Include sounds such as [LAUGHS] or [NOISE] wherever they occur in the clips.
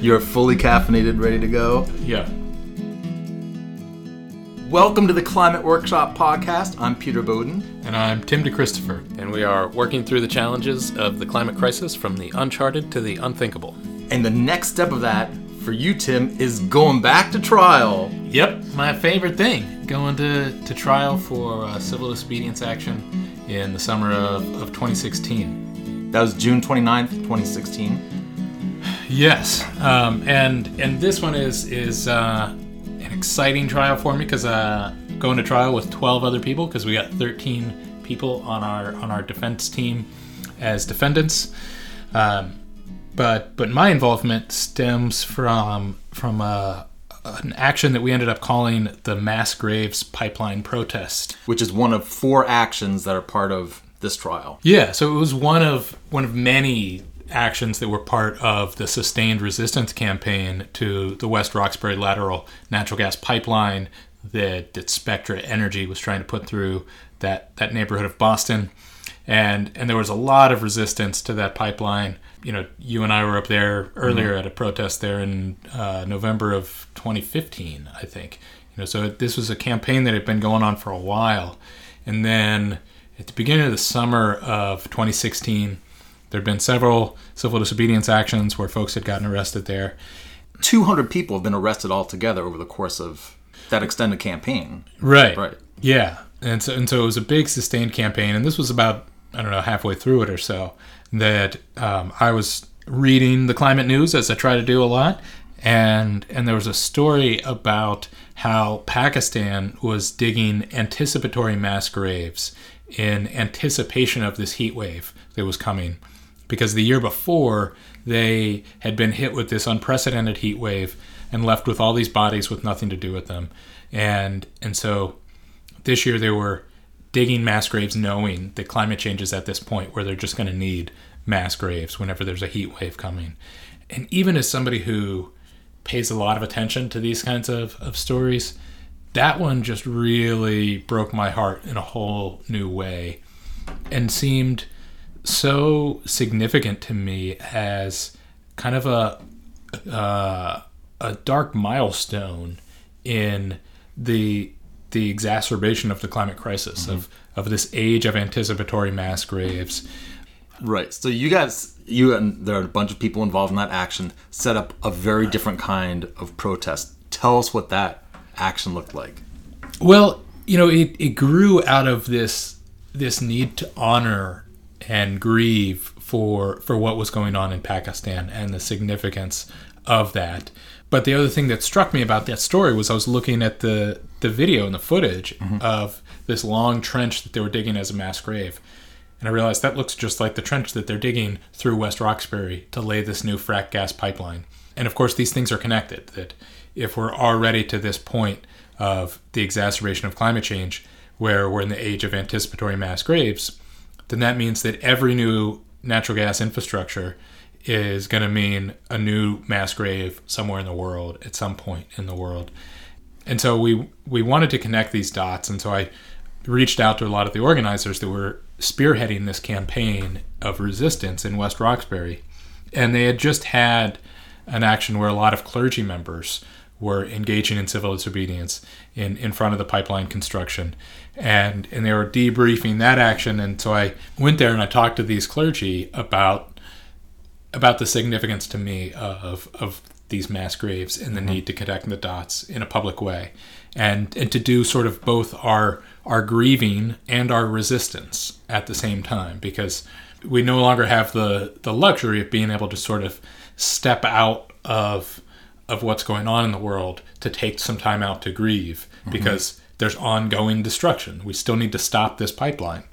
You're fully caffeinated, ready to go. Yeah. Welcome to the Climate Workshop podcast. I'm Peter Bowden. And I'm Tim DeChristopher. And we are working through the challenges of the climate crisis from the uncharted to the unthinkable. And the next step of that for you, Tim, is going back to trial. Yep, my favorite thing. Going to, to trial for uh, civil disobedience action in the summer of, of 2016. That was June 29th, 2016. Yes, um, and and this one is is uh, an exciting trial for me because uh, going to trial with 12 other people because we got 13 people on our on our defense team as defendants. Um, but but my involvement stems from from a, uh, an action that we ended up calling the Mass Graves Pipeline Protest, which is one of four actions that are part of this trial. Yeah, so it was one of one of many actions that were part of the sustained resistance campaign to the West Roxbury lateral natural gas pipeline that, that Spectra Energy was trying to put through that, that neighborhood of Boston. And, and there was a lot of resistance to that pipeline. You know, you and I were up there earlier mm-hmm. at a protest there in uh, November of 2015, I think. You know, so this was a campaign that had been going on for a while. And then at the beginning of the summer of 2016, there had been several civil disobedience actions where folks had gotten arrested there. 200 people have been arrested altogether over the course of that extended campaign. Right. Right. Yeah. And so, and so it was a big sustained campaign. And this was about, I don't know, halfway through it or so that um, I was reading the climate news as I try to do a lot. And, and there was a story about how Pakistan was digging anticipatory mass graves in anticipation of this heat wave that was coming because the year before they had been hit with this unprecedented heat wave and left with all these bodies with nothing to do with them. And and so this year they were digging mass graves knowing that climate change is at this point where they're just going to need mass graves whenever there's a heat wave coming. And even as somebody who pays a lot of attention to these kinds of, of stories, that one just really broke my heart in a whole new way and seemed so significant to me as kind of a uh, a dark milestone in the the exacerbation of the climate crisis mm-hmm. of of this age of anticipatory mass graves. Right. So you guys, you and there are a bunch of people involved in that action, set up a very different kind of protest. Tell us what that action looked like. Well, you know, it, it grew out of this this need to honor and grieve for for what was going on in Pakistan and the significance of that. But the other thing that struck me about that story was I was looking at the the video and the footage mm-hmm. of this long trench that they were digging as a mass grave. And I realized that looks just like the trench that they're digging through West Roxbury to lay this new frack gas pipeline. And of course, these things are connected. That if we're already to this point of the exacerbation of climate change, where we're in the age of anticipatory mass graves, then that means that every new natural gas infrastructure is going to mean a new mass grave somewhere in the world at some point in the world. And so we we wanted to connect these dots and so I reached out to a lot of the organizers that were spearheading this campaign of resistance in West Roxbury. And they had just had an action where a lot of clergy members were engaging in civil disobedience in, in front of the pipeline construction. And, and they were debriefing that action. And so I went there and I talked to these clergy about about the significance to me of, of these mass graves and the mm-hmm. need to connect the dots in a public way and and to do sort of both our our grieving and our resistance at the same time because we no longer have the the luxury of being able to sort of step out of of what's going on in the world to take some time out to grieve mm-hmm. because there's ongoing destruction. We still need to stop this pipeline,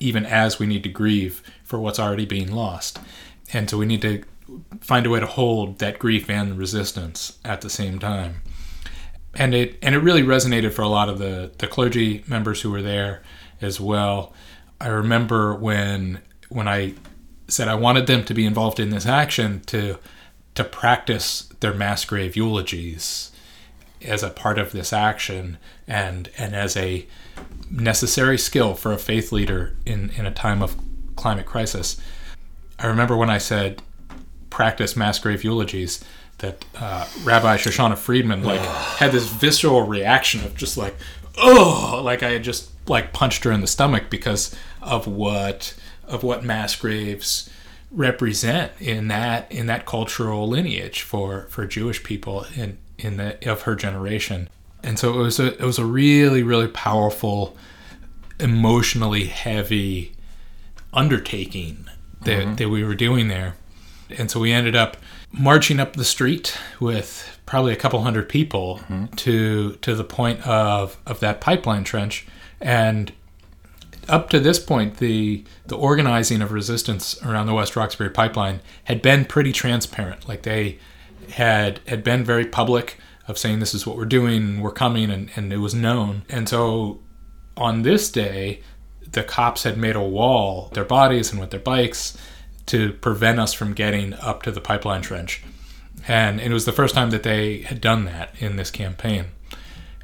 even as we need to grieve for what's already being lost. And so we need to find a way to hold that grief and resistance at the same time. And it and it really resonated for a lot of the, the clergy members who were there as well. I remember when when I said I wanted them to be involved in this action to to practice their mass grave eulogies as a part of this action and and as a necessary skill for a faith leader in, in a time of climate crisis. I remember when I said practice mass grave eulogies, that uh, Rabbi Shoshana Friedman like [SIGHS] had this visceral reaction of just like oh like I had just like punched her in the stomach because of what of what mass graves represent in that in that cultural lineage for for Jewish people in in the of her generation. And so it was a it was a really really powerful emotionally heavy undertaking that, mm-hmm. that we were doing there. And so we ended up marching up the street with probably a couple hundred people mm-hmm. to to the point of, of that pipeline trench. And up to this point, the the organizing of resistance around the West Roxbury pipeline had been pretty transparent. Like they had had been very public of saying this is what we're doing, we're coming, and, and it was known. And so on this day, the cops had made a wall, their bodies and with their bikes, to prevent us from getting up to the pipeline trench. And it was the first time that they had done that in this campaign.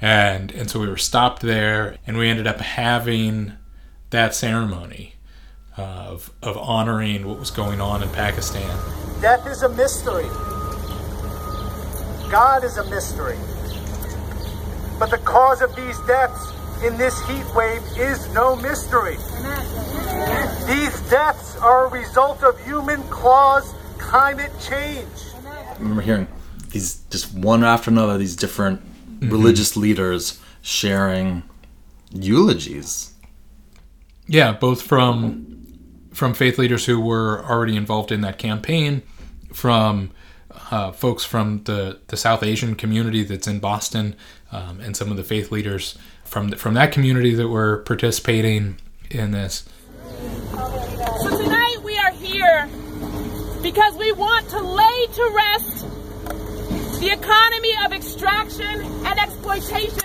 And and so we were stopped there, and we ended up having that ceremony of of honoring what was going on in Pakistan. Death is a mystery. God is a mystery. But the cause of these deaths in this heat wave is no mystery. These deaths are a result of human caused climate change. I remember hearing these just one after another these different mm-hmm. religious leaders sharing eulogies. Yeah, both from from faith leaders who were already involved in that campaign, from uh, folks from the, the South Asian community that's in Boston, um, and some of the faith leaders from the, from that community that were participating in this. So tonight we are here because we want to lay to rest the economy of extraction and exploitation.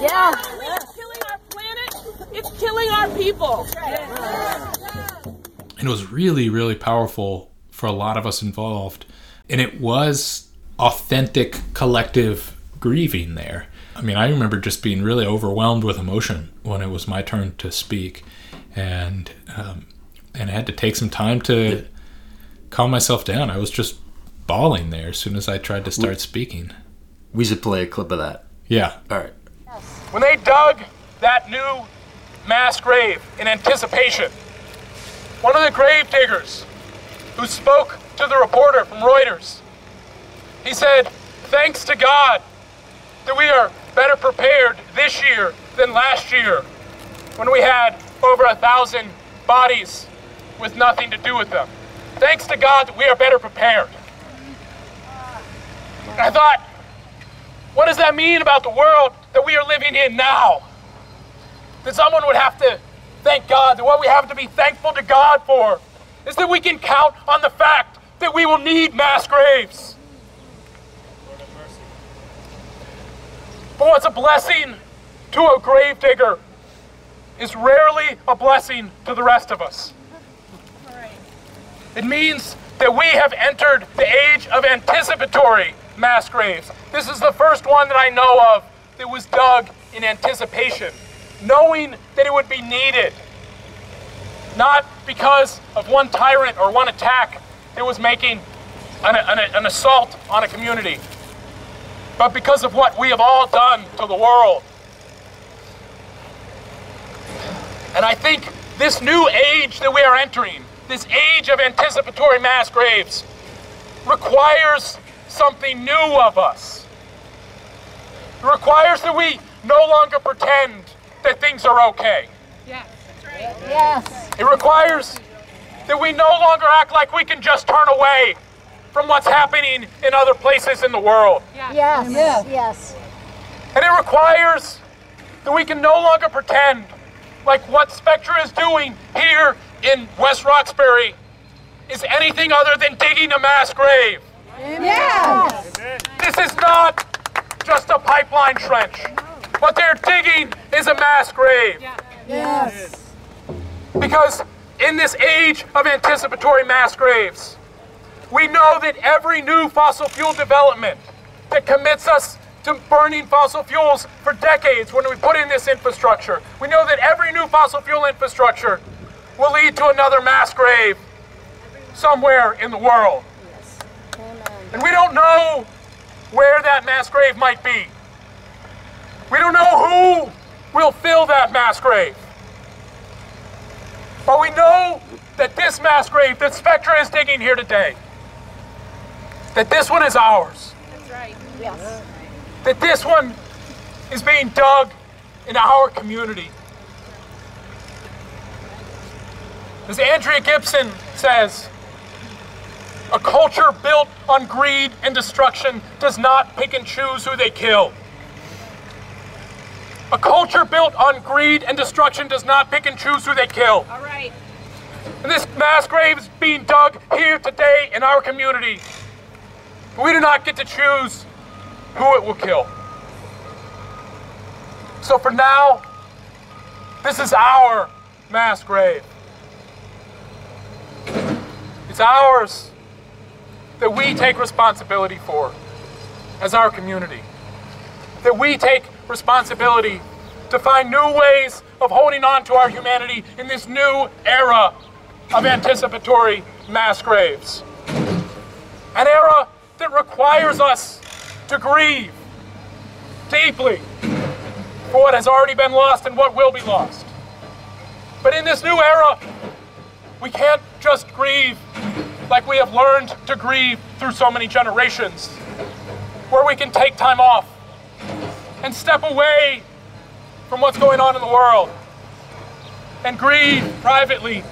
Yeah. It's killing our planet. It's killing our people. and it was really really powerful for a lot of us involved and it was authentic collective grieving there. I mean i remember just being really overwhelmed with emotion when it was my turn to speak. And um, and i had to take some time to calm myself down. I was just bawling there as soon as i tried to start speaking. We should play a clip of that. yeah. All right. when they dug that new mass grave in anticipation, one of the grave diggers who spoke to the reporter from Reuters, he said, Thanks to God that we are better prepared this year than last year when we had over a thousand bodies with nothing to do with them. Thanks to God that we are better prepared. I thought, what does that mean about the world that we are living in now? That someone would have to thank God, that what we have to be thankful to God for is that we can count on the fact that we will need mass graves. But what's a blessing to a grave digger is rarely a blessing to the rest of us. It means that we have entered the age of anticipatory mass graves. This is the first one that I know of that was dug in anticipation, knowing that it would be needed. Not because of one tyrant or one attack that was making an, an, an assault on a community, but because of what we have all done to the world. And I think this new age that we are entering, this age of anticipatory mass graves, requires something new of us. It requires that we no longer pretend that things are okay. Yes. That's right. Yes. It requires that we no longer act like we can just turn away from what's happening in other places in the world. Yes. Yes. yes. And it requires that we can no longer pretend like what Spectra is doing here in West Roxbury is anything other than digging a mass grave. Yes. This is not just a pipeline trench. What they're digging is a mass grave. Yes. Because in this age of anticipatory mass graves, we know that every new fossil fuel development that commits us to burning fossil fuels for decades when we put in this infrastructure, we know that every new fossil fuel infrastructure will lead to another mass grave somewhere in the world. And we don't know where that mass grave might be. We don't know who will fill that mass grave. But we know that this mass grave that Spectra is digging here today, that this one is ours. That's right. Yes. That this one is being dug in our community. As Andrea Gibson says, a culture built on greed and destruction does not pick and choose who they kill. A culture built on greed and destruction does not pick and choose who they kill. All right. And this mass grave is being dug here today in our community. We do not get to choose who it will kill. So for now, this is our mass grave. It's ours that we take responsibility for as our community. That we take responsibility to find new ways of holding on to our humanity in this new era of anticipatory mass graves. An era that requires us to grieve deeply for what has already been lost and what will be lost. But in this new era, we can't just grieve like we have learned to grieve through so many generations, where we can take time off and step away from what's going on in the world and grieve privately,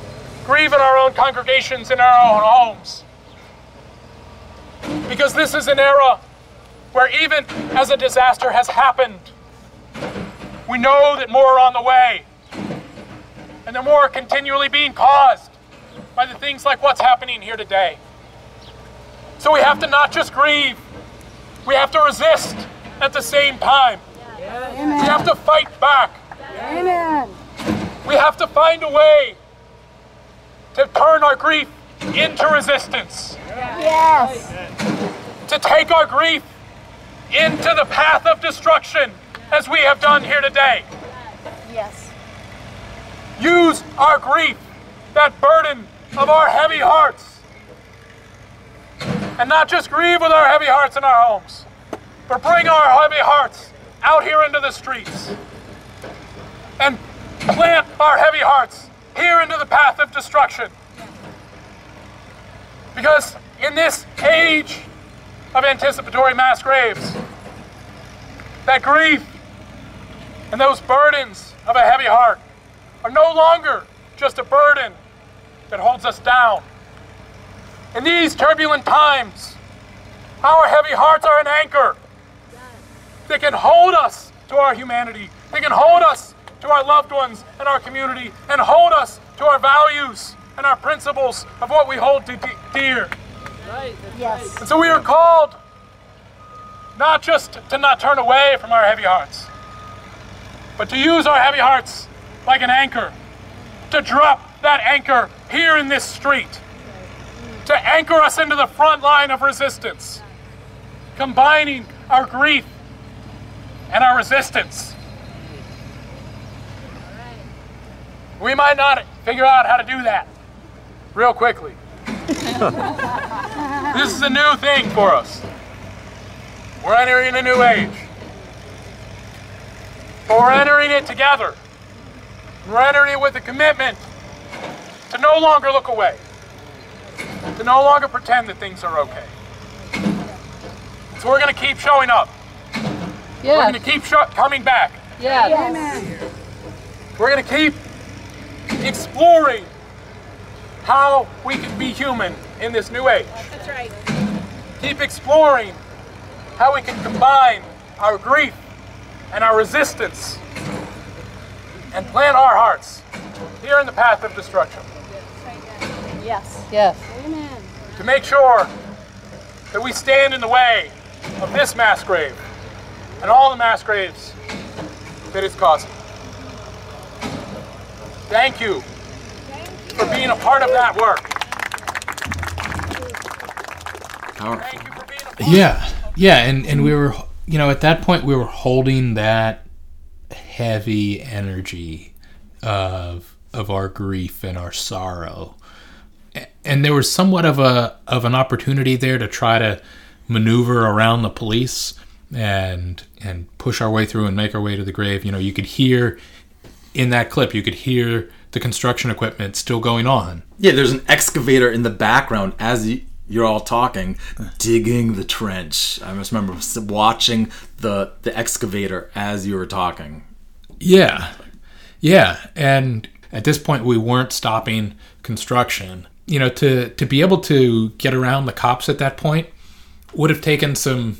grieve in our own congregations, in our own homes. Because this is an era where even as a disaster has happened, we know that more are on the way. And the more are continually being caused by the things like what's happening here today. So we have to not just grieve, we have to resist at the same time. We have to fight back. Amen. We have to find a way to turn our grief into resistance, Yes. to take our grief into the path of destruction as we have done here today. Yes. Use our grief, that burden of our heavy hearts, and not just grieve with our heavy hearts in our homes, but bring our heavy hearts out here into the streets and plant our heavy hearts here into the path of destruction. Because in this age of anticipatory mass graves, that grief and those burdens of a heavy heart are no longer just a burden that holds us down. In these turbulent times, our heavy hearts are an anchor that can hold us to our humanity, that can hold us to our loved ones and our community, and hold us to our values and our principles of what we hold de- dear. Yes. And so we are called not just to not turn away from our heavy hearts, but to use our heavy hearts like an anchor, to drop that anchor here in this street, to anchor us into the front line of resistance, combining our grief and our resistance. We might not figure out how to do that real quickly. [LAUGHS] this is a new thing for us. We're entering a new age. But we're entering it together. We're entering it with a commitment to no longer look away, to no longer pretend that things are okay. So we're going to keep showing up. We're going to keep coming back. Yeah. Yes. We're going to keep exploring how we can be human in this new age. That's right. Keep exploring how we can combine our grief and our resistance and plant our hearts here in the path of destruction Yes. Yes. Amen. to make sure that we stand in the way of this mass grave and all the mass graves that it's causing. Thank you for being a part of that work. Powerful. Thank you for being a part Yeah, yeah, and and we were, you know, at that point we were holding that heavy energy of of our grief and our sorrow, and there was somewhat of a of an opportunity there to try to maneuver around the police and and push our way through and make our way to the grave. You know, you could hear in that clip, you could hear the construction equipment still going on. Yeah, there's an excavator in the background as y- you're all talking, digging the trench. I just remember watching the the excavator as you were talking. Yeah. Yeah. And at this point, we weren't stopping construction. You know, to, to be able to get around the cops at that point would have taken some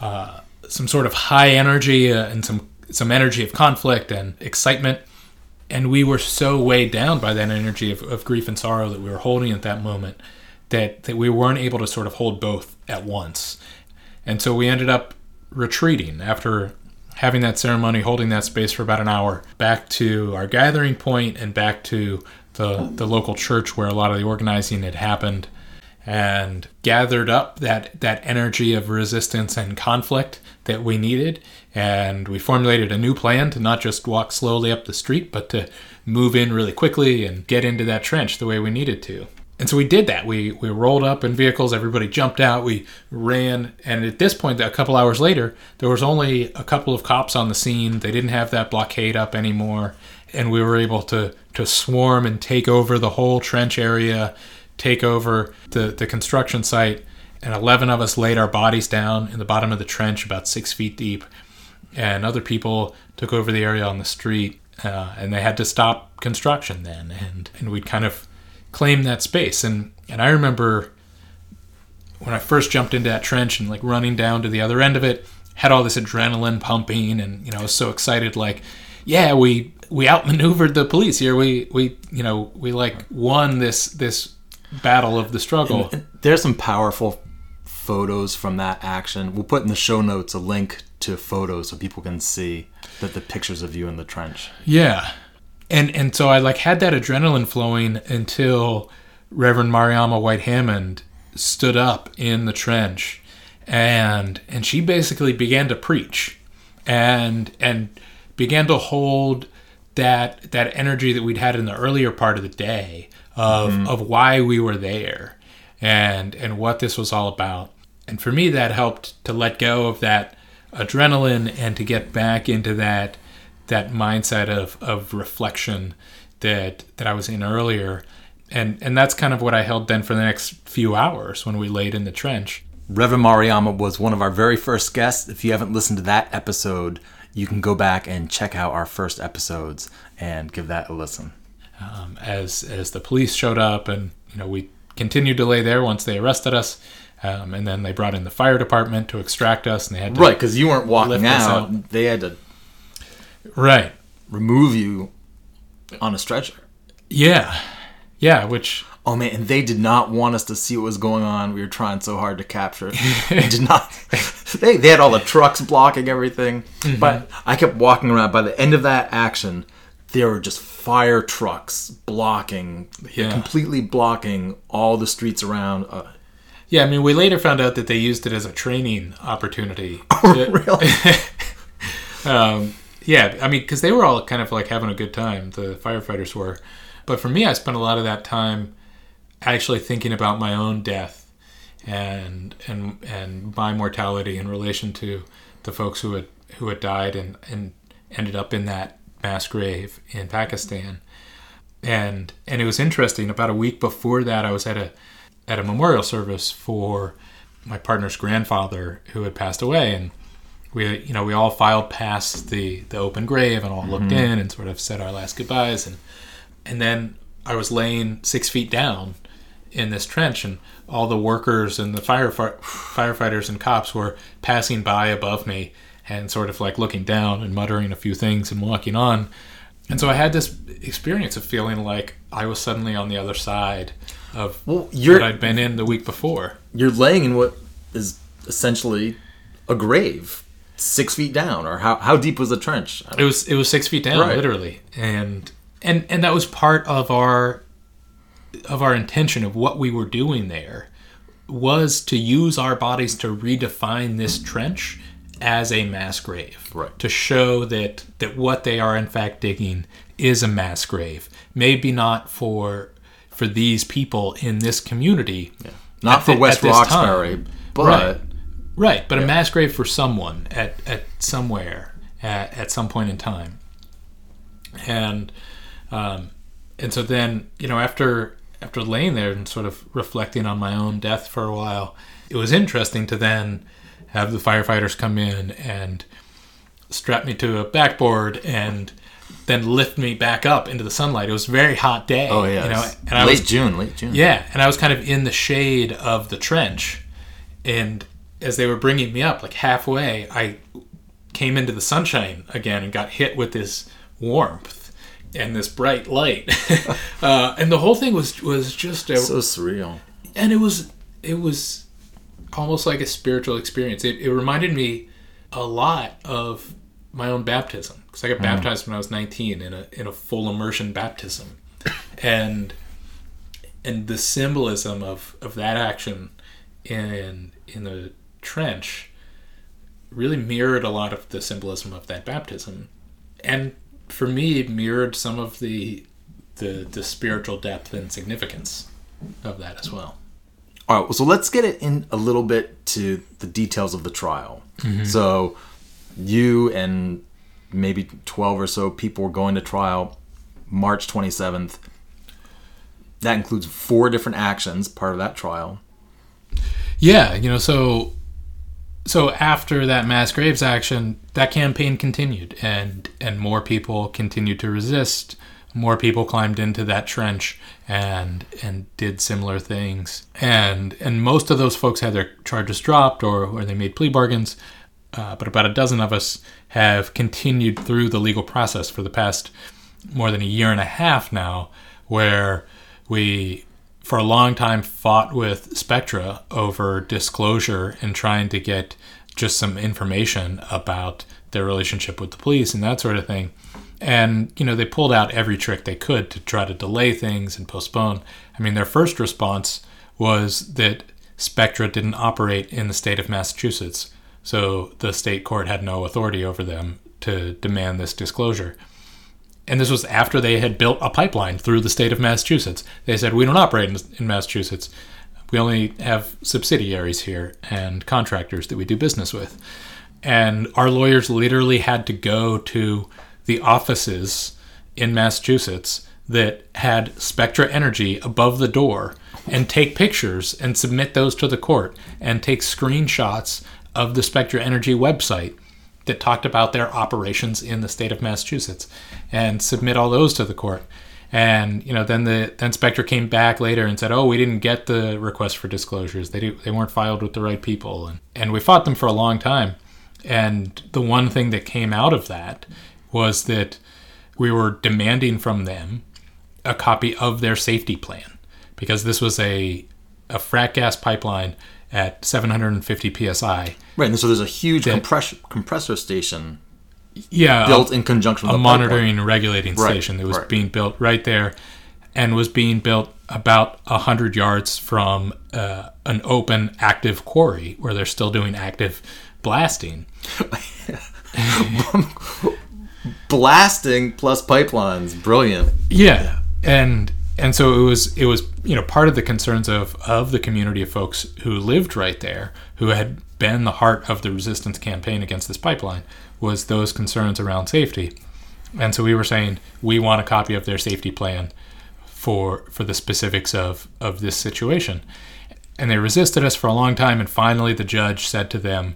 uh, some sort of high energy uh, and some some energy of conflict and excitement. And we were so weighed down by that energy of, of grief and sorrow that we were holding at that moment that, that we weren't able to sort of hold both at once. And so we ended up retreating after having that ceremony, holding that space for about an hour, back to our gathering point and back to the, the local church where a lot of the organizing had happened and gathered up that, that energy of resistance and conflict that we needed. And we formulated a new plan to not just walk slowly up the street, but to move in really quickly and get into that trench the way we needed to. And so we did that. We we rolled up in vehicles. Everybody jumped out. We ran. And at this point, a couple hours later, there was only a couple of cops on the scene. They didn't have that blockade up anymore, and we were able to to swarm and take over the whole trench area, take over the the construction site. And eleven of us laid our bodies down in the bottom of the trench, about six feet deep. And other people took over the area on the street, uh, and they had to stop construction then. And and we'd kind of claim that space. And and I remember when I first jumped into that trench and like running down to the other end of it, had all this adrenaline pumping, and you know, I was so excited. Like, yeah, we we outmaneuvered the police here. We we you know we like won this this battle of the struggle. There's some powerful photos from that action. We'll put in the show notes a link to photos so people can see that the pictures of you in the trench. Yeah. And and so I like had that adrenaline flowing until Reverend Mariama White Hammond stood up in the trench and and she basically began to preach and and began to hold that that energy that we'd had in the earlier part of the day of mm-hmm. of why we were there and and what this was all about. And for me that helped to let go of that adrenaline and to get back into that that mindset of, of reflection that that I was in earlier. And and that's kind of what I held then for the next few hours when we laid in the trench. Reverend Mariama was one of our very first guests. If you haven't listened to that episode, you can go back and check out our first episodes and give that a listen. Um, as as the police showed up and you know we continued to lay there once they arrested us. Um, and then they brought in the fire department to extract us, and they had to Right, because you weren't walking out. out. They had to right, remove you on a stretcher. yeah, yeah, which Oh man, and they did not want us to see what was going on. We were trying so hard to capture it. They did not. [LAUGHS] they, they had all the trucks blocking everything. Mm-hmm. But I kept walking around. By the end of that action, there were just fire trucks blocking, Yeah. completely blocking all the streets around. Uh, Yeah, I mean, we later found out that they used it as a training opportunity. [LAUGHS] really? [LAUGHS] um, yeah, I mean, because they were all kind of like having a good time, the firefighters were. But for me, I spent a lot of that time actually thinking about my own death and and and my mortality in relation to the folks who had who had died and and ended up in that mass grave in Pakistan. And and it was interesting. About a week before that, I was at a at a memorial service for my partner's grandfather who had passed away, and we you know we all filed past the the open grave and all looked mm-hmm. in and sort of said our last goodbyes, and and then I was laying six feet down in this trench, and all the workers and the fire firefighters and cops were passing by above me and sort of like looking down and muttering a few things and walking on. And so I had this experience of feeling like I was suddenly on the other side of Well, what I'd been in the week before. You're laying in what is essentially a grave, six feet down. Or how, how deep was the trench? It was it was six feet down, Right. literally, and and and that was part of our of our intention of what we were doing there was to use our bodies to redefine this trench as a mass grave, Right. To show that that what they are in fact digging is a mass grave, maybe not for for these people in this community, Not at for West Roxbury, time. but Right. Right, but a mass grave for someone at, at somewhere at, at some point in time. And um, and so then you know after after laying there and sort of reflecting on my own death for a while, it was interesting to then have the firefighters come in and strap me to a backboard and then lift me back up into the sunlight. It was a very hot day. Oh yeah, you know, and I late was June, late June. yeah, and I was kind of in the shade of the trench, and as they were bringing me up, like halfway, I came into the sunshine again and got hit with this warmth and this bright light, [LAUGHS] [LAUGHS] uh, and the whole thing was was just a so surreal. and it was it was almost like a spiritual experience. It, it reminded me a lot of my own baptism because I got mm-hmm. baptized when I was 19 in a in a full immersion baptism, and and the symbolism of of that action in in the trench really mirrored a lot of the symbolism of that baptism, and for me mirrored some of the the the spiritual depth and significance of that as well. All right, well, so let's get it in a little bit to the details of the trial. Mm-hmm. So, you and maybe 12 or so people were going to trial March 27th. That includes four different actions, part of that trial. Yeah, you know, so so after that mass graves action, that campaign continued and and more people continued to resist. More people climbed into that trench and and did similar things. And and most of those folks had their charges dropped or or they made plea bargains. Uh, but about a dozen of us have continued through the legal process for the past more than a year and a half now, where we for a long time fought with Spectra over disclosure and trying to get just some information about their relationship with the police and that sort of thing. And, you know, they pulled out every trick they could to try to delay things and postpone. I mean, their first response was that Spectra didn't operate in the state of Massachusetts, so the state court had no authority over them to demand this disclosure. And this was after they had built a pipeline through the state of Massachusetts. They said, We don't operate in, in Massachusetts. We only have subsidiaries here and contractors that we do business with. And our lawyers literally had to go to the offices in Massachusetts that had Spectra Energy above the door and take pictures and submit those to the court and take screenshots of the Spectra Energy website that talked about their operations in the state of Massachusetts and submit all those to the court. And you know, then the then came back later and said, "Oh, we didn't get the request for disclosures. They do, they weren't filed with the right people." And and we fought them for a long time. And the one thing that came out of that was that we were demanding from them a copy of their safety plan because this was a a frac gas pipeline at 750 psi. Right, and so there's a huge That- compress- compressor station Yeah, built in conjunction with a pipeline. monitoring and regulating Right, station that was right. being built right there and was being built about 100 yards from uh, an open active quarry where they're still doing active blasting [LAUGHS] [LAUGHS] Blasting plus pipelines, brilliant. yeah. And and so it was it was you know part of the concerns of of the community of folks who lived right there who had been the heart of the resistance campaign against this pipeline was those concerns around safety. And so we were saying we want a copy of their safety plan for for the specifics of of this situation. And they resisted us for a long time and finally the judge said to them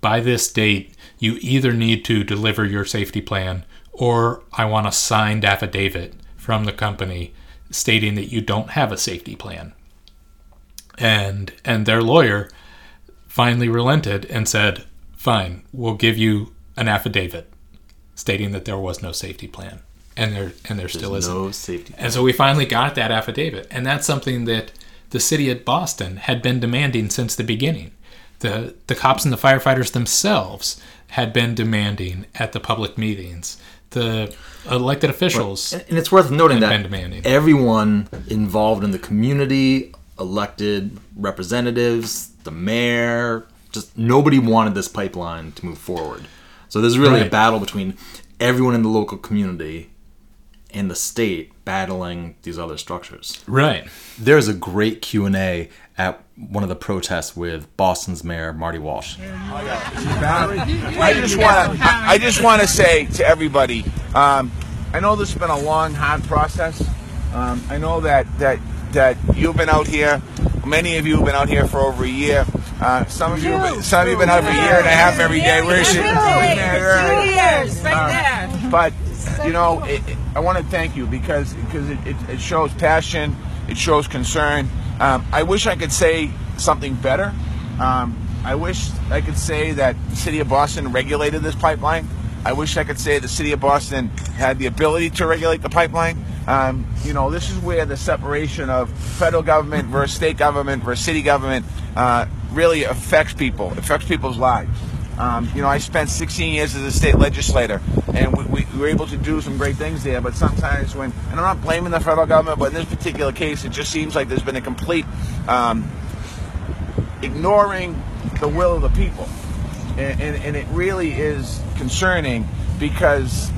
by this date you either need to deliver your safety plan or I want a signed affidavit from the company stating that you don't have a safety plan and and their lawyer finally relented and said fine we'll give you an affidavit stating that there was no safety plan and there and there still isn't no safety. and so we finally got that affidavit. And that's something that the city of Boston had been demanding since the beginning. The, the cops and the firefighters themselves had been demanding at the public meetings. The elected officials. And and it's worth noting that demanding. everyone involved in the community, elected representatives, the mayor, just nobody wanted this pipeline to move forward. So there's really a battle between everyone in the local community and the state battling these other structures. Right. There's a great Q&A at one of the protests with Boston's Mayor Marty Walsh. I just want to. I just want to say to everybody. Um, I know this has been a long, hard process. Um, I know that that that you've been out here. Many of you have been out here for over a year. Uh, some of you, have been, some of you have been out for a year and a half every day. Where is she? Two years, right there. But you know, it, it- I want to thank you because because it, it, it shows passion, it shows concern. Um, I wish I could say something better. Um, I wish I could say that the city of Boston regulated this pipeline. I wish I could say the city of Boston had the ability to regulate the pipeline. Um, you know, this is where the separation of federal government versus state government versus city government uh, really affects people, affects people's lives. Um, you know, I spent 16 years as a state legislator, and we, we, we were able to do some great things there. But sometimes, when and I'm not blaming the federal government, but in this particular case, it just seems like there's been a complete um, ignoring the will of the people, and, and, and it really is concerning because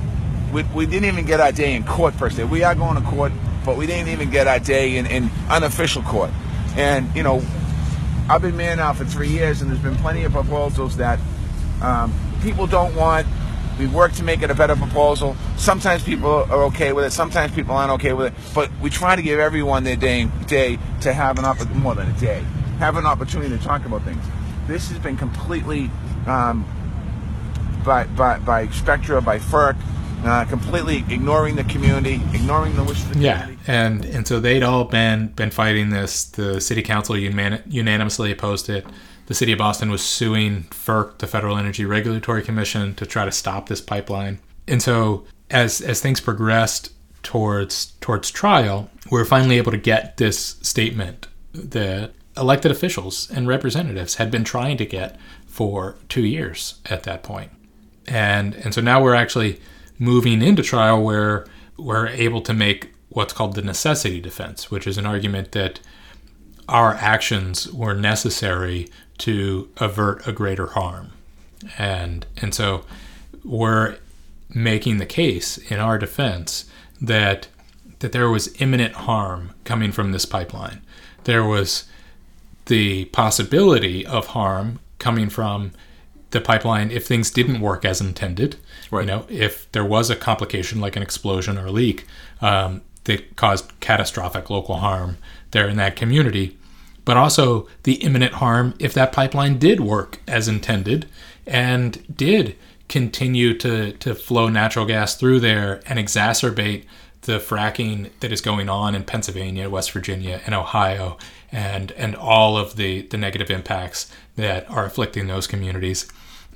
we, we didn't even get our day in court per se. We are going to court, but we didn't even get our day in, in unofficial court. And you know, I've been mayor now for three years, and there's been plenty of proposals that um, people don't want. We work to make it a better proposal. Sometimes people are okay with it. Sometimes people aren't okay with it. But we try to give everyone their day, day to have an opportunity, more than a day, have an opportunity to talk about things. This has been completely um, by, by, by Spectra, by FERC, uh, completely ignoring the community, ignoring the wishes of the Yeah, community. and and so they'd all been been fighting this. The city council unan- unanimously opposed it. The city of Boston was suing FERC, the Federal Energy Regulatory Commission, to try to stop this pipeline. And so as as things progressed towards towards trial, we were finally able to get this statement that elected officials and representatives had been trying to get for two years at that point. and and so now we're actually moving into trial where we're able to make what's called the necessity defense, which is an argument that our actions were necessary to avert a greater harm, and and so we're making the case in our defense that that there was imminent harm coming from this pipeline. There was the possibility of harm coming from the pipeline if things didn't work as intended. Right. You know, if there was a complication like an explosion or leak um, that caused catastrophic local harm there in that community, but also the imminent harm if that pipeline did work as intended and did continue to, to flow natural gas through there and exacerbate the fracking that is going on in Pennsylvania, West Virginia, and Ohio, and and all of the the negative impacts that are afflicting those communities,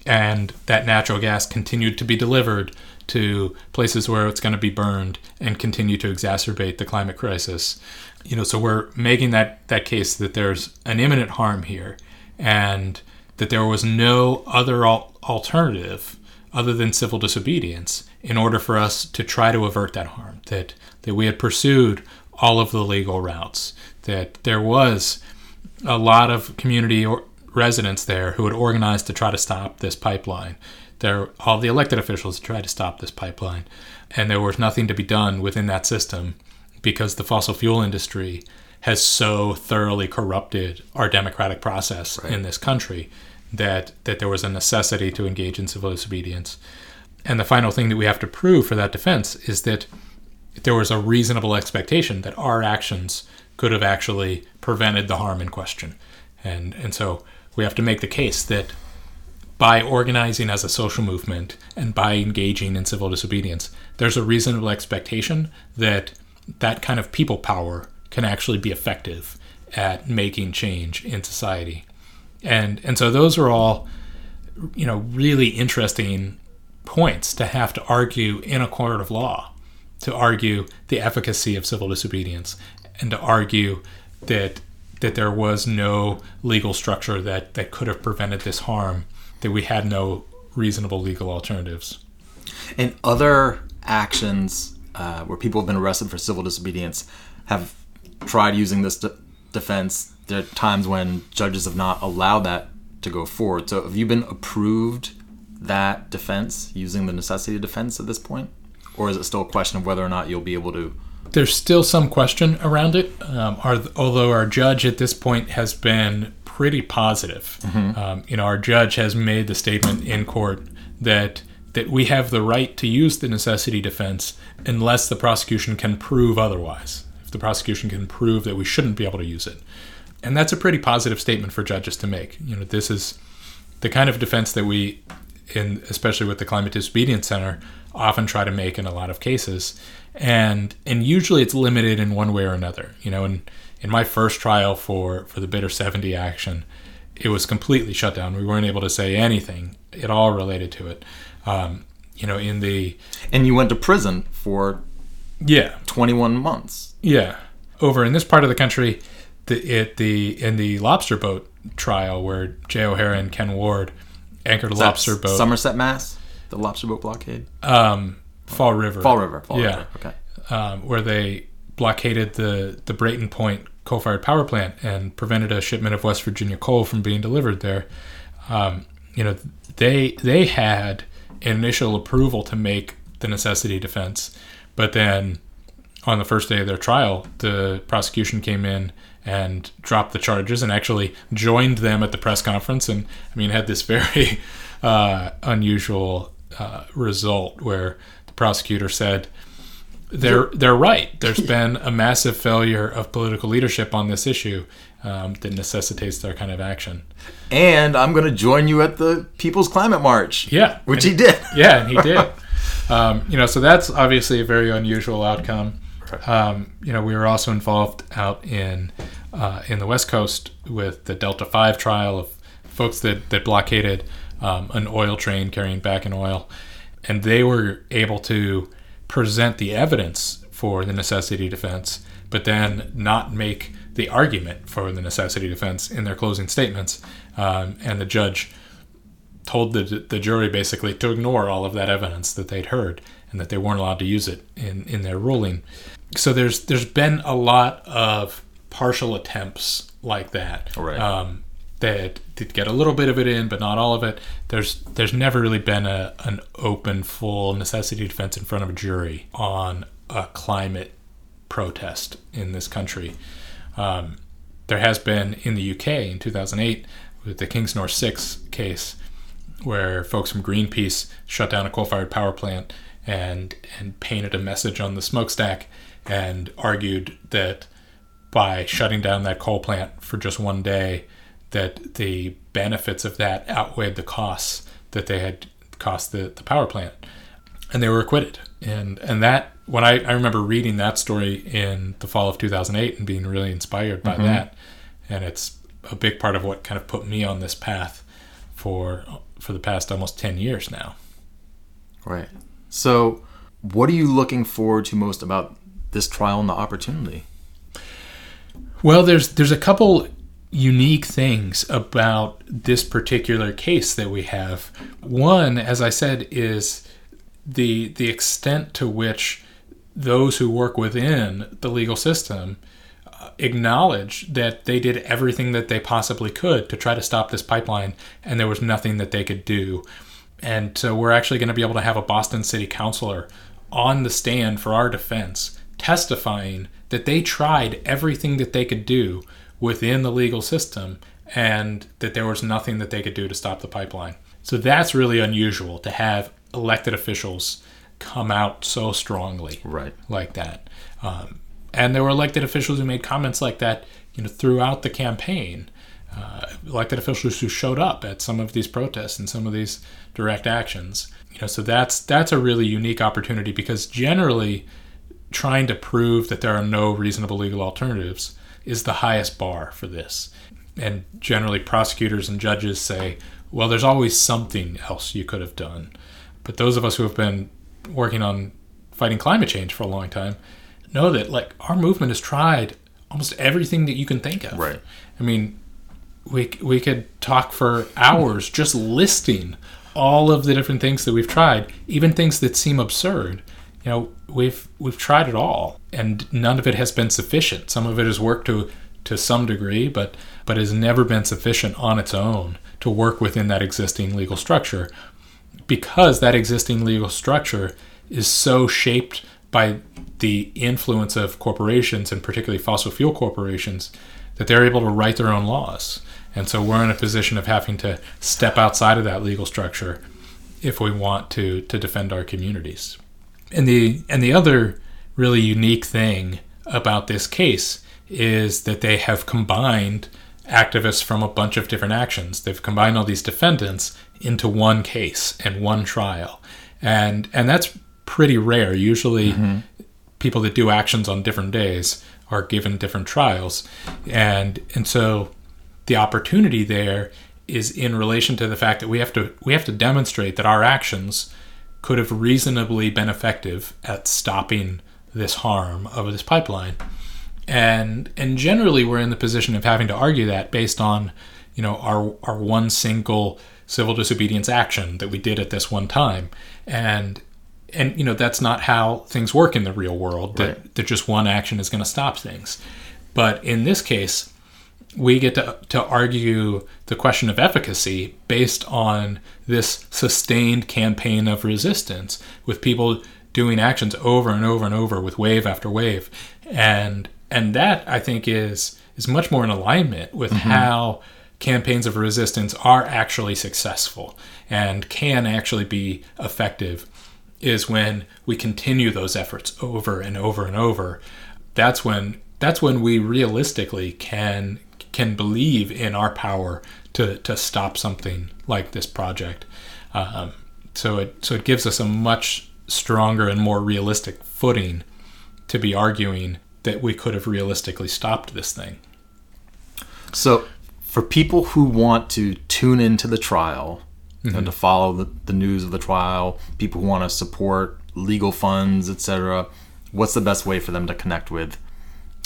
and that natural gas continued to be delivered to places where it's going to be burned and continue to exacerbate the climate crisis. You know, so we're making that that case that there's an imminent harm here, and that there was no other al- alternative other than civil disobedience in order for us to try to avert that harm that that we had pursued all of the legal routes that there was a lot of community or residents there who had organized to try to stop this pipeline. There all the elected officials tried to stop this pipeline and there was nothing to be done within that system because the fossil fuel industry has so thoroughly corrupted our democratic process in this country that that there was a necessity to engage in civil disobedience. And the final thing that we have to prove for that defense is that there was a reasonable expectation that our actions could have actually prevented the harm in question. And and so we have to make the case that by organizing as a social movement and by engaging in civil disobedience, there's a reasonable expectation that that kind of people power can actually be effective at making change in society. And and so those are all you know really interesting points to have to argue in a court of law to argue the efficacy of civil disobedience and to argue that that there was no legal structure that that could have prevented this harm that we had no reasonable legal alternatives And other actions uh, where people have been arrested for civil disobedience have tried using this de- defense. There are times when judges have not allowed that to go forward. So, have you been approved that defense using the necessity defense at this point, or is it still a question of whether or not you'll be able to there's still some question around it. Um, our, although our judge at this point has been pretty positive. Um, you know, our judge has made the statement in court that that we have the right to use the necessity defense unless the prosecution can prove otherwise. If the prosecution can prove that we shouldn't be able to use it, and that's a pretty positive statement for judges to make. You know, this is the kind of defense that we, in especially with the Climate Disobedience Center, often try to make in a lot of cases, and and usually it's limited in one way or another. You know, in in my first trial for for the Bidder 70 action, it was completely shut down. We weren't able to say anything at all related to it. Um, you know, in the And you went to prison for yeah 21 months. yeah over in this part of the country, the it the in the lobster boat trial where Jay O'Hara and Ken Ward anchored a lobster boat, Somerset, Mass. The lobster boat blockade. um, Fall River, Fall River. Fall Yeah. River. Okay. um, where they blockaded the the Brayton Point coal-fired power plant and prevented a shipment of West Virginia coal from being delivered there. Um, you know, they they had initial approval to make the necessity defense, but then on the first day of their trial, the prosecution came in and dropped the charges and actually joined them at the press conference and I mean had this very [LAUGHS] uh, unusual uh, result where the prosecutor said they're they're right. There's [LAUGHS] been a massive failure of political leadership on this issue um, that necessitates their kind of action. And I'm going to join you at the People's Climate March. Yeah, Which and he did. [LAUGHS] Yeah, and he did. um, you know, so that's obviously a very unusual outcome. Um, you know, we were also involved out in uh, in the West Coast with the Delta Five trial of folks that that blockaded um, an oil train carrying Bakken oil, and they were able to present the evidence for the necessity defense, but then not make the argument for the necessity defense in their closing statements, um, and the judge told the, the jury basically to ignore all of that evidence that they'd heard and that they weren't allowed to use it in, in their ruling. So there's there's been a lot of partial attempts like that. Right. Um, that did get a little bit of it in, but not all of it. There's there's never really been a an open, full necessity defense in front of a jury on a climate protest in this country. Um, there has been in the UK in 2008 with the Kingsnorth 6 case, where folks from Greenpeace shut down a coal-fired power plant and and painted a message on the smokestack and argued that by shutting down that coal plant for just one day, that the benefits of that outweighed the costs that they had cost the, the power plant, and they were acquitted. And and that when I, I remember reading that story in the fall of 2008 and being really inspired by mm-hmm. that, and it's a big part of what kind of put me on this path for for the past almost 10 years now. Right. So, what are you looking forward to most about this trial and the opportunity? Well, there's there's a couple unique things about this particular case that we have. One, as I said, is the the extent to which those who work within the legal system uh, acknowledge that they did everything that they possibly could to try to stop this pipeline and there was nothing that they could do. And so we're actually going to be able to have a Boston City councilor on the stand for our defense testifying that they tried everything that they could do within the legal system and that there was nothing that they could do to stop the pipeline. So that's really unusual to have elected officials come out so strongly Right. like that. Um, and there were elected officials who made comments like that, you know, throughout the campaign. Uh, elected officials who showed up at some of these protests and some of these direct actions. You know, so that's that's a really unique opportunity because generally, trying to prove that there are no reasonable legal alternatives is the highest bar for this. And generally, prosecutors and judges say, well, there's always something else you could have done. But those of us who have been working on fighting climate change for a long time know that, like, our movement has tried almost everything that you can think of. Right. I mean, we, we could talk for hours just listing all of the different things that we've tried, even things that seem absurd. You know, we've we've tried it all, and none of it has been sufficient. Some of it has worked to to some degree, but but has never been sufficient on its own to work within that existing legal structure, because that existing legal structure is so shaped by the influence of corporations and particularly fossil fuel corporations that they're able to write their own laws. And so we're in a position of having to step outside of that legal structure if we want to to defend our communities. And the and the other really unique thing about this case is that they have combined activists from a bunch of different actions. They've combined all these defendants into one case and one trial. And and that's pretty rare. Usually mm-hmm. people that do actions on different days are given different trials. And and so the opportunity there is in relation to the fact that we have to we have to demonstrate that our actions could have reasonably been effective at stopping this harm of this pipeline and and generally we're in the position of having to argue that based on you know our our one single civil disobedience action that we did at this one time. And and you know that's not how things work in the real world that, Right. that just one action is going to stop things. But in this case we get to, to argue the question of efficacy based on this sustained campaign of resistance with people doing actions over and over and over with wave after wave. And and that i think is is much more in alignment with how campaigns of resistance are actually successful and can actually be effective is when we continue those efforts over and over and over. That's when that's when we realistically can can believe in our power to to stop something like this project. Um, so it so it gives us a much stronger and more realistic footing to be arguing that we could have realistically stopped this thing So, for people who want to tune into the trial and mm-hmm. to follow the, the news of the trial, people who want to support legal funds, etc., what's the best way for them to connect with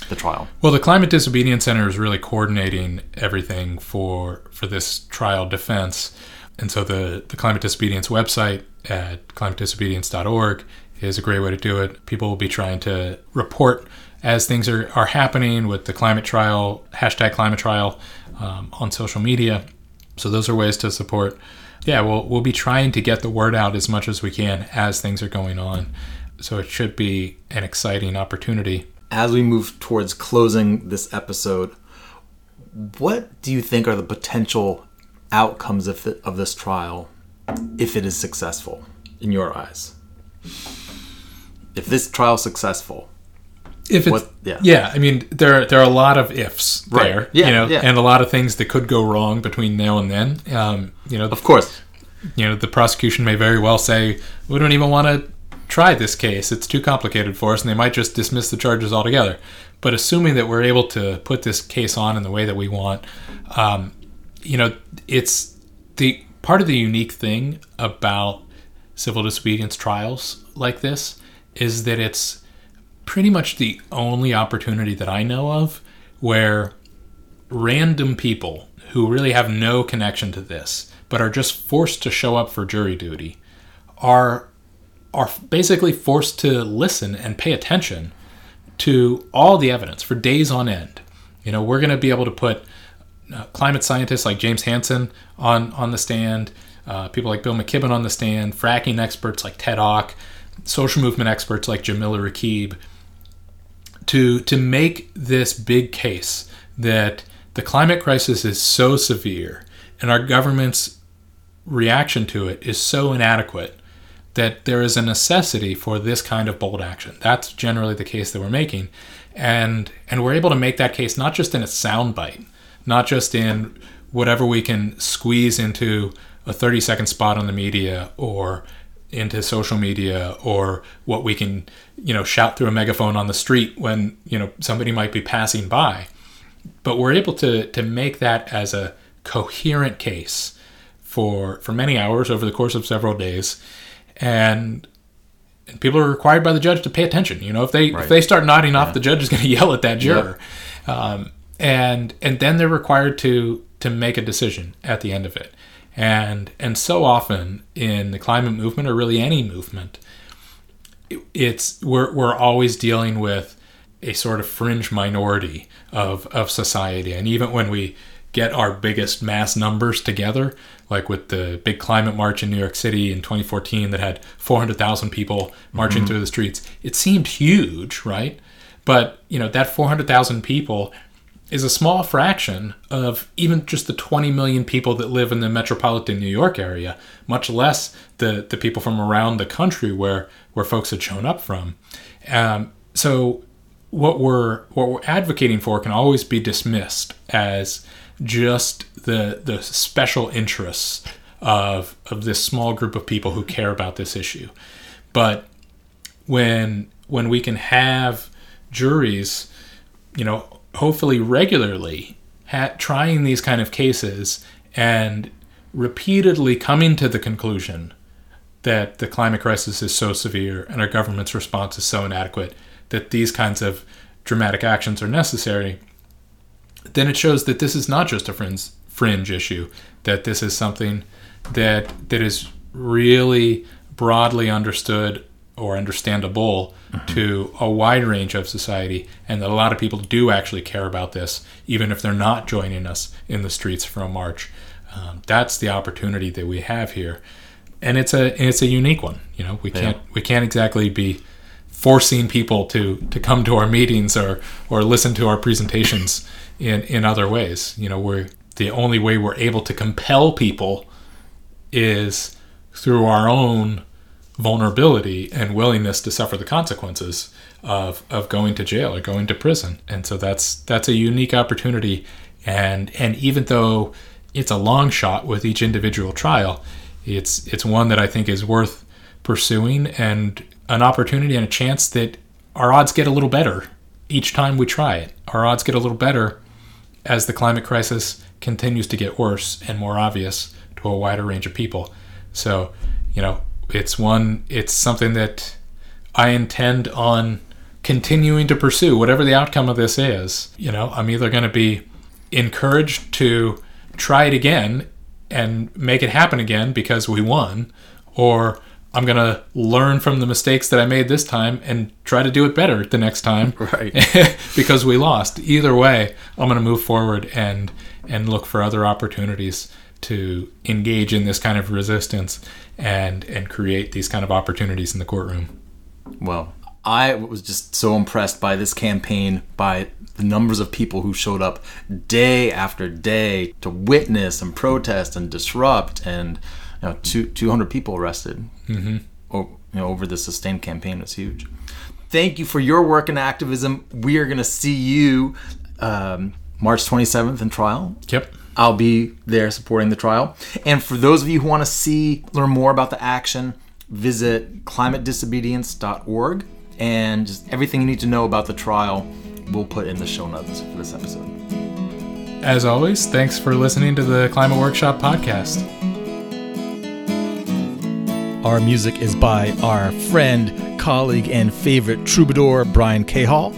the trial? Well, the Climate Disobedience Center is really coordinating everything for for this trial defense, and so the the Climate Disobedience website at climatedisobedience.org is a great way to do it. People will be trying to report as things are, are happening with the climate trial hashtag climate trial um, on social media. So those are ways to support. Yeah, we'll we'll be trying to get the word out as much as we can as things are going on. So it should be an exciting opportunity. As we move towards closing this episode, what do you think are the potential outcomes of, the, of this trial if it is successful in your eyes? If this trial is successful, if it's What- yeah. yeah i mean there there are a lot of ifs Right. there Yeah, you know yeah. and a lot of things that could go wrong between now and then um, you know of course, you know the prosecution may very well say we don't even want to try this case it's too complicated for us and they might just dismiss the charges altogether but assuming that we're able to put this case on in the way that we want um, you know it's the part of the unique thing about civil disobedience trials like this is that it's pretty much the only opportunity that I know of where random people who really have no connection to this but are just forced to show up for jury duty are are basically forced to listen and pay attention to all the evidence for days on end. You know, we're going to be able to put uh, climate scientists like James Hansen on on the stand, uh, people like Bill McKibben on the stand, fracking experts like Ted Ock, social movement experts like Jamila Raqib, to to make this big case that the climate crisis is so severe and our government's reaction to it is so inadequate that there is a necessity for this kind of bold action. That's generally the case that we're making. And and we're able to make that case not just in a soundbite, not just in whatever we can squeeze into a 30 second spot on the media or into social media or what we can, you know, shout through a megaphone on the street when, you know, somebody might be passing by. But we're able to to make that as a coherent case for for many hours over the course of several days. And and people are required by the judge to pay attention. You know if they Right. if they start nodding off the judge is going [LAUGHS] to yell at that juror. Um, and and then they're required to to make a decision at the end of it and and so often in the climate movement or really any movement it- it's we're we're always dealing with a sort of fringe minority of of society and even when we get our biggest mass numbers together, like with the big climate march in New York City in 2014 that had 400,000 people marching mm-hmm. through the streets. It seemed huge, right? But, you know, that 400,000 people is a small fraction of even just the 20 million people that live in the metropolitan New York area, much less the, the people from around the country where, where folks had shown up from. Um, so what we're what we're advocating for can always be dismissed as just the the special interests of of this small group of people who care about this issue. But when when we can have juries, you know, hopefully regularly ha- trying these kind of cases and repeatedly coming to the conclusion that the climate crisis is so severe and our government's response is so inadequate that these kinds of dramatic actions are necessary, then it shows that this is not just a fringe, fringe issue, that this is something that that is really broadly understood or understandable to a wide range of society, and that a lot of people do actually care about this, even if they're not joining us in the streets for a march. Um, that's the opportunity that we have here, and it's a it's a unique one. You know, we can't we can't exactly be forcing people to to come to our meetings or or listen to our presentations in in other ways. You know, we're the only way we're able to compel people is through our own vulnerability and willingness to suffer the consequences of of going to jail or going to prison. And so that's that's a unique opportunity and and even though it's a long shot with each individual trial, it's it's one that I think is worth pursuing and an opportunity and a chance that our odds get a little better each time we try it. Our odds get a little better as the climate crisis continues to get worse and more obvious to a wider range of people. So, you know, it's one, it's something that I intend on continuing to pursue, whatever the outcome of this is. You know, I'm either going to be encouraged to try it again and make it happen again because we won, or I'm going to learn from the mistakes that I made this time and try to do it better the next time. [LAUGHS] Right. [LAUGHS] because we lost. Either way, I'm going to move forward and and look for other opportunities to engage in this kind of resistance and and create these kind of opportunities in the courtroom. Well, I was just so impressed by this campaign, by the numbers of people who showed up day after day to witness and protest and disrupt, and you know, two, 200 people arrested Mm-hmm. o- you know, over the sustained campaign was huge. Thank you for your work and activism. We are going to see you um, March 27th in trial. Yep. I'll be there supporting the trial. And for those of you who want to see, learn more about the action, visit climatedisobedience.org. And just everything you need to know about the trial, we'll put in the show notes for this episode. As always, thanks for listening to the Climate Workshop podcast. Our music is by our friend, colleague, and favorite troubadour, Brian Cahall.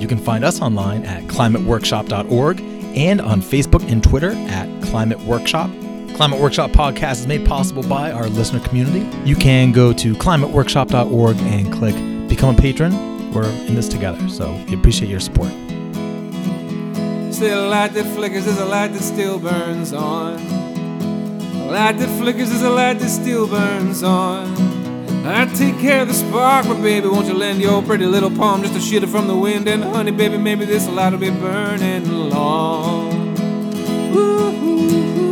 You can find us online at climateworkshop.org and on Facebook and Twitter at Climate Workshop. Climate Workshop podcast is made possible by our listener community. You can go to climateworkshop.org and click Become a Patron. We're in this together, so we appreciate your support. Still a light that flickers is a light that still burns on. A light that flickers is a light that still burns on. I take care of the spark, but baby, won't you lend your pretty little palm just to shield it from the wind? And honey, baby, maybe this light will be burning long. Ooh, ooh, ooh.